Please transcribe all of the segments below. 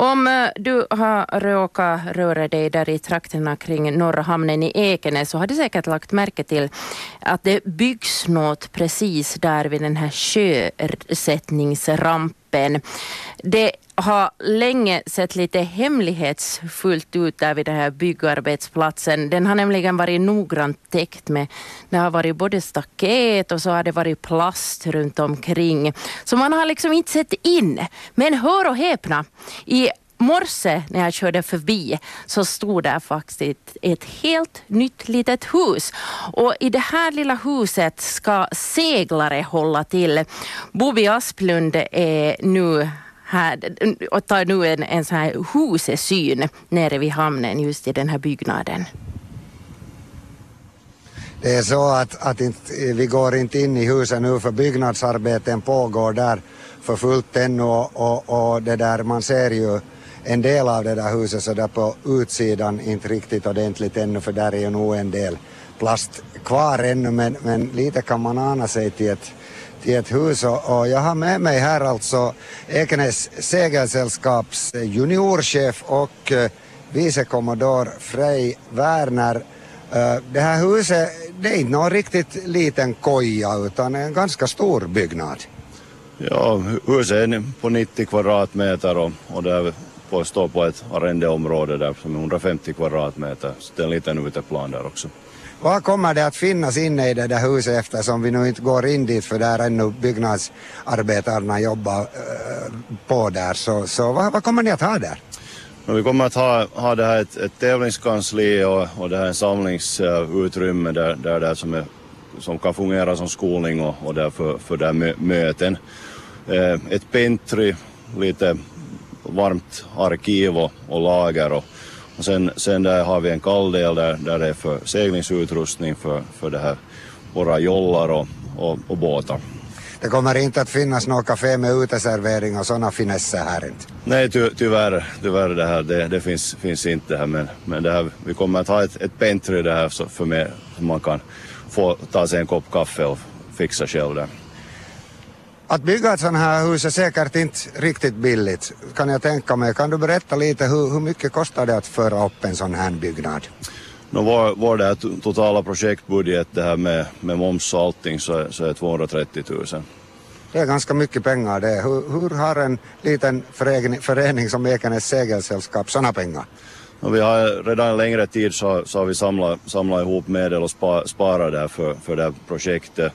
Om eh, du har råkat röra dig där i trakterna kring Norra hamnen i Ekenäs så har du säkert lagt märke till att det byggs något precis där vid den här sjösättningsrampen. Det har länge sett lite hemlighetsfullt ut där vid den här byggarbetsplatsen. Den har nämligen varit noggrant täckt med, det har varit både staket och så har det varit plast runt omkring. Så man har liksom inte sett in. Men hör och häpna, i morse när jag körde förbi så stod där faktiskt ett helt nytt litet hus. Och i det här lilla huset ska seglare hålla till. Bobi Asplund är nu här och tar nu en, en sån här husesyn nere vid hamnen just i den här byggnaden. Det är så att, att inte, vi går inte in i huset nu för byggnadsarbeten pågår där för fullt ännu och, och, och det där man ser ju en del av det där huset så där på utsidan inte riktigt ordentligt ännu för där är ju nog en del plast kvar ännu men, men lite kan man ana sig till ett till ett hus och, och, jag har med mig här alltså Ekenäs segelsällskaps juniorchef och uh, vicekommodor Frej Werner. Eh, det här huset det är inte någon riktigt liten koja utan en ganska stor byggnad. Ja, huset är på 90 kvadratmeter och, och det står på ett arrendeområde där som är 150 kvadratmeter. Så det är en liten uteplan där också. Vad kommer det att finnas inne i det där huset eftersom vi nu inte går in dit för där ännu byggnadsarbetarna jobbar uh, på där. Så, så vad, vad, kommer ni att ha där? vi kommer att ha, ha det här ett, ett tävlingskansli och, och det här en samlingsutrymme där, där där som, är, som kan fungera som skolning och, och där för, för där mö, möten. Eh, ett pentry, lite varmt arkiv och, och lager och, och sen, sen där har vi en kall del där, där det är för seglingsutrustning för, för det här, våra jollar och, och, och båtar. Det kommer inte att finnas något café med uteservering och sådana finesser här inte? Nej, ty, tyvärr, tyvärr det här, det, det finns, finns inte här men, men det här, vi kommer att ha ett, ett pentry där här så för mig, så man kan få ta sig en kopp kaffe och fixa själv där. Att bygga ett sånt här hus är säkert inte riktigt billigt kan jag tänka mig. Kan du berätta lite hur, hur mycket kostar det att föra upp en sån här byggnad? No, vår, vår det här totala projektbudget det här med, med moms och allting så, så är 230 000. Det är ganska mycket pengar det. Hur, hur har en liten förening, förening som Ekenäs segelsällskap sådana pengar? No, vi har redan en längre tid så, så har vi samlat, samlat ihop medel och spa, sparat det för, för det här projektet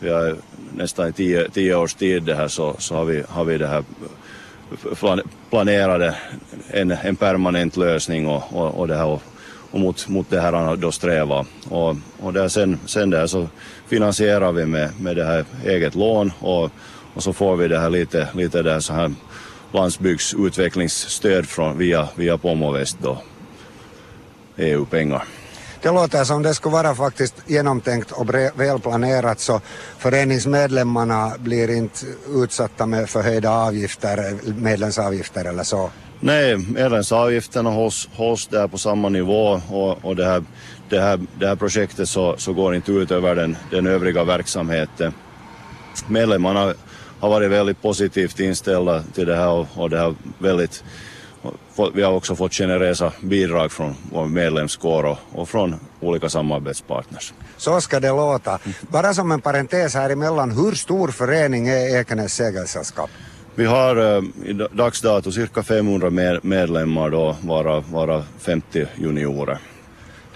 vi har nästan i tio, tio års tid det här så, så har, vi, har vi det här planerade en, en permanent lösning och, och, och det här och, och mot, mot det här han då strävar. Och, och där sen, sen där så finansierar vi med, med det här eget lån och, och så får vi det här lite, lite där så här landsbygdsutvecklingsstöd från via, via Pomoväst då, EU-pengar. Det låter som det skulle vara faktiskt genomtänkt och välplanerat så föreningsmedlemmarna blir inte utsatta med förhöjda avgifter, medlemsavgifter eller så. Nej, medlemsavgifterna hålls, hålls där på samma nivå och, och det, här, det, här, det här projektet så, så går inte ut över den, den övriga verksamheten. Medlemmarna har varit väldigt positivt inställda till det här och, och det har väldigt vi har också fått generösa bidrag från vår medlemskår och, från olika samarbetspartners. Så ska det låta. Bara som en parentes här emellan, hur stor förening är Ekenäs segelsällskap? Vi har eh, i dags dato cirka 500 medlemmar då, varav, varav 50 juniorer.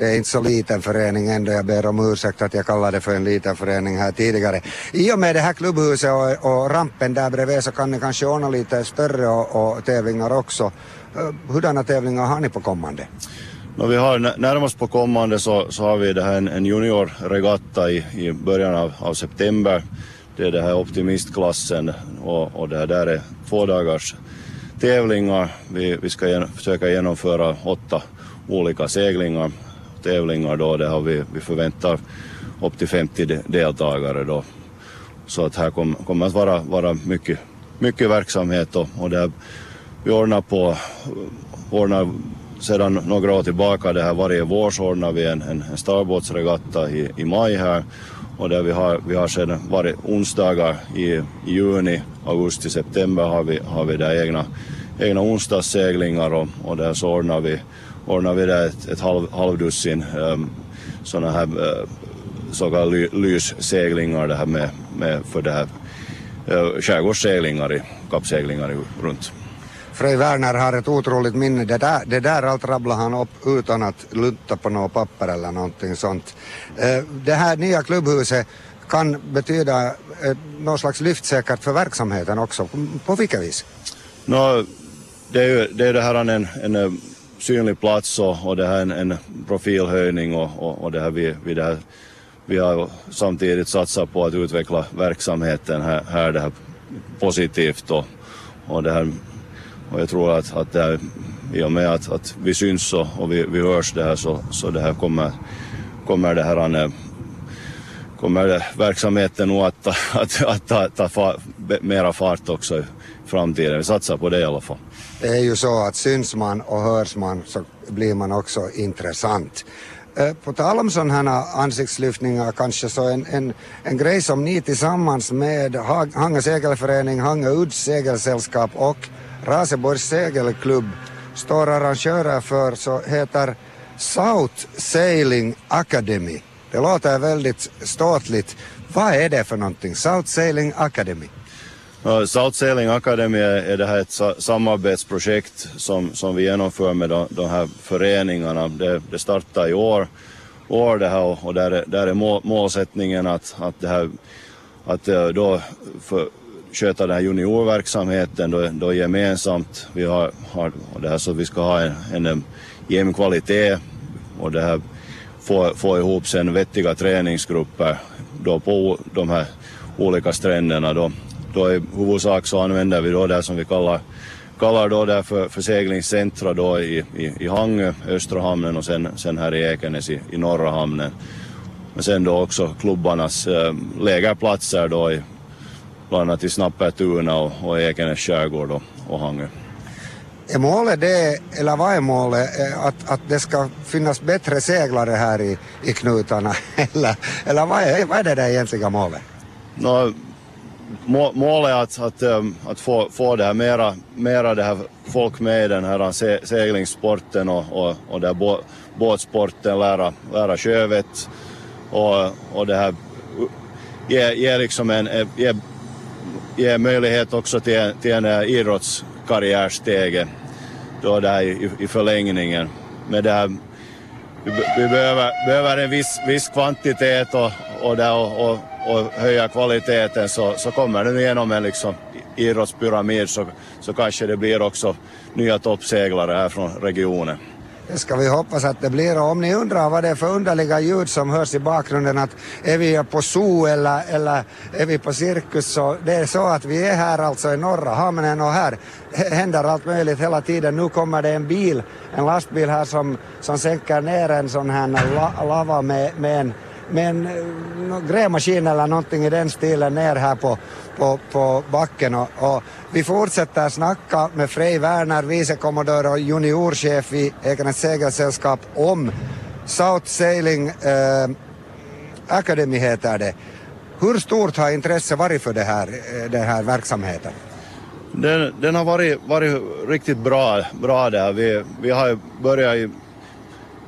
Det är inte så liten förening ändå. Jag ber om ursäkt att jag kallade det för en liten förening här tidigare. I och med det här klubbhuset och, och rampen där bredvid så kan ni kanske ordna lite större och, och tävlingar också. Eh, hurdana tävlingar har ni på kommande? No, vi har närmast på kommande så, så har vi det här en, en juniorregatta i, i början av, av, september. Det är det här optimistklassen och, och det här där är två dagars tävlingar. Vi, vi ska gen, försöka genomföra åtta olika seglingar tävlingar då. Det har vi, vi förväntar upp till 50 deltagare då. Så att här kommer att vara, vara mycket, mycket verksamhet och, och det vi ordnar på, ordnar sedan några år tillbaka det här varje vår så ordnar vi en, en, en starbåtsregatta i, i maj här och där vi har, vi har sedan varje onsdagar i, i juni, augusti, september har vi, har vi där egna, egna onsdagsseglingar och, och där så ordnar vi, ordnar vi där ett, ett halv, halvdussin um, sådana här uh, så kallade ly, lysseglingar det här med, med för det här uh, skärgårdsseglingar, i, kappseglingar runt. Frej Werner har ett otroligt minne. Det där, det där allt rabblar han upp utan att lunta på något papper eller någonting sånt. Uh, det här nya klubbhuset kan betyda eh, någon slags lyftsäkert för verksamheten också. På vilket vis? No, det är ju det, är det här en, en, en eh, synlig plats och, och det här en, en profilhöjning och, och, och det här vi, vi, det här, vi har samtidigt satsat på att utveckla verksamheten här, här det här positivt och, och det här och jag tror att, att det här, i och med att, att vi syns och, och vi, vi hörs det här så, så det här kommer, kommer det här en, kommer verksamheten nog att, att, att ta, ta fa, mera fart också i framtiden. Vi satsar på det i alla fall. Det är ju så att syns man och hörs man så blir man också intressant. Eh, på tal om sådana här ansiktslyftningar kanske så en, en, en grej som ni tillsammans med Hangö segelförening, Hangö Udds segelsällskap och Raseborgs segelklubb står arrangörer för så heter South Sailing Academy. Det låter väldigt ståtligt. Vad är det för någonting? South Sailing Academy? Uh, South Sailing Academy är det här ett samarbetsprojekt som, som vi genomför med de, de här föreningarna. Det, det startar i år, år det här och där är, där är mål, målsättningen att, att, det här, att eh, då för, sköta den här juniorverksamheten då, då gemensamt. Vi har, har det här så vi ska ha en, en jämn kvalitet och det här få, få ihop sen vettiga träningsgrupper då på de här olika stränderna. Då, då i huvudsak så använder vi då det som vi kallar, kallar då det för, för seglingscentra då i, i, i Hangö, östra hamnen och sen, sen här i Ekenäs i, i norra hamnen. Men sen då också klubbarnas äh, lägerplatser då i bland annat i Snappertuna och, och Ekenäs skärgård och, och Hangö. Är målet det, eller vad är målet, att, att det ska finnas bättre seglare här i, i knutarna? eller eller vad, är, vad är det där egentliga målet? No, må, målet är att, att, ehm, att få, få det här mera, mera det här folk med i den här eh, se, seglingssporten och, och, och det här båtsporten, lära, lära sjövett och, och det här ge, ge liksom en, eh, ge, ge möjlighet också till, till en idrottskarriärstege då där i, i förlängningen. Men det här, vi, vi behöver, behöver en viss, viss kvantitet och, och, där, och, och, och höja kvaliteten så, så kommer det igenom en liksom idrottspyramid så, så kanske det blir också nya toppseglare här från regionen. Det ska vi hoppas att det blir. Och om ni undrar vad det är för underliga ljud som hörs i bakgrunden, att är vi på zoo eller, eller är vi på cirkus, så det är så att vi är här alltså i norra hamnen och här händer allt möjligt hela tiden. Nu kommer det en bil, en lastbil här som, som sänker ner en sån här lava med, med en med en eh, grävmaskin eller någonting i den stilen ner här på, på, på backen. Och, och vi fortsätter snacka med Frej Werner, vicekommendör och juniorchef i Ekenäs segelsällskap om South Sailing eh, Academy heter det. Hur stort har intresset varit för det här, eh, den här verksamheten? Den, den, har varit, varit riktigt bra, bra där. Vi, vi har börjat i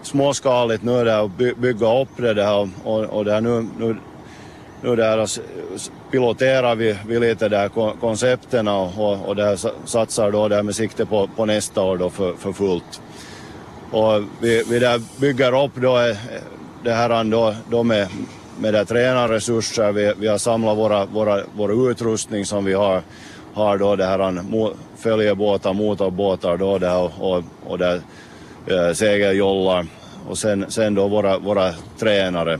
småskaligt nu där och bygga upp det där och, och det här nu, nu, nu där piloterar vi, vi lite där koncepten och, och där satsar då där med sikte på, på nästa år då för, för fullt. Och vi, vi där bygger upp då eh, det här då, då med, med där tränarresurser, vi, vi har samlat våra, våra, vår utrustning som vi har, har då det här följebåtar, motorbåtar då där och, och, och där segerjollar segeljollar och sen, sen då våra, våra tränare.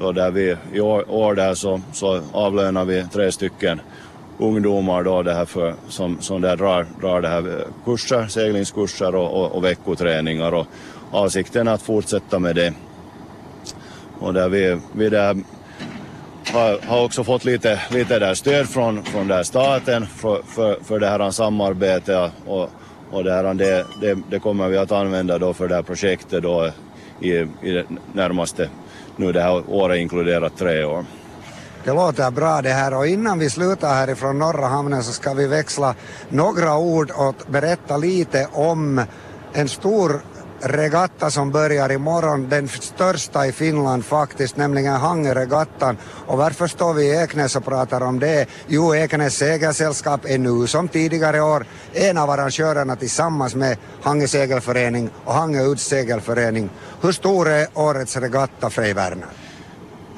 Då där vi, I år, år där så, så avlönar vi tre stycken ungdomar då det här för, som, som där drar, drar det här eh, kurser, seglingskurser och, och, och veckoträningar och avsikten är att fortsätta med det. Och där vi, vi där har, har också fått lite, lite där stöd från, från där staten för, för, för det här samarbetet och, och det, här, det, det, det, kommer vi att använda då för det här projektet då i, i det närmaste, nu det här året inkluderat tre år. Det låter bra det här och innan vi slutar härifrån norra hamnen så ska vi växla några ord och berätta lite om en stor regatta som börjar imorgon, den största i Finland faktiskt, nämligen Hangeregattan. Och varför står vi i Eknäs och pratar om det? Jo, Eknäs segelsällskap är nu som tidigare år en av arrangörerna tillsammans med Hange segelförening och Hange udssegelförening. Hur stor är årets regatta, Frej Werner?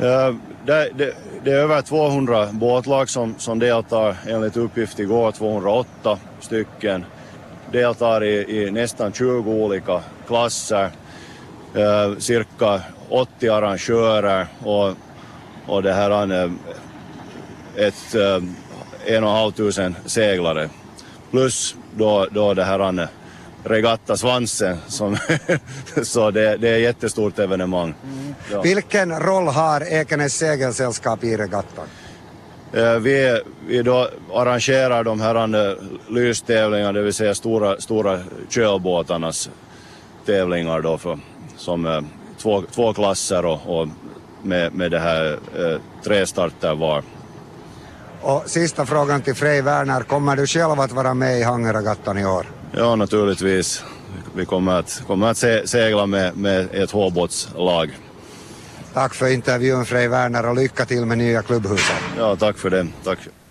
Uh, det, det, det, är över 200 båtlag som, som deltar enligt uppgift igår, 208 stycken deltar i, i nästan 20 olika klasser, eh, cirka 80 arrangörer och, och det här är ett eh, en och en halv tusen seglare. Plus då, då det här eh, regattasvansen. Som så det, det är ett jättestort evenemang. Mm. Ja. Vilken roll har Ekenäs segelsällskap i regattan? Eh, vi, vi då arrangerar de här lystävlingarna, det vill säga stora, stora kölbåtarnas tävlingar då för, som eh, två, två klasser och, och med, med det här eh, tre starter var. Och sista frågan till Frej Werner, kommer du själv att vara med i Hangeregattan i år? Ja, naturligtvis. Vi kommer att, kommer att se, segla med, med ett hårbåtslag. Tack för intervjun Frej Werner och lycka till med nya klubbhuset. Ja, tack för det. Tack.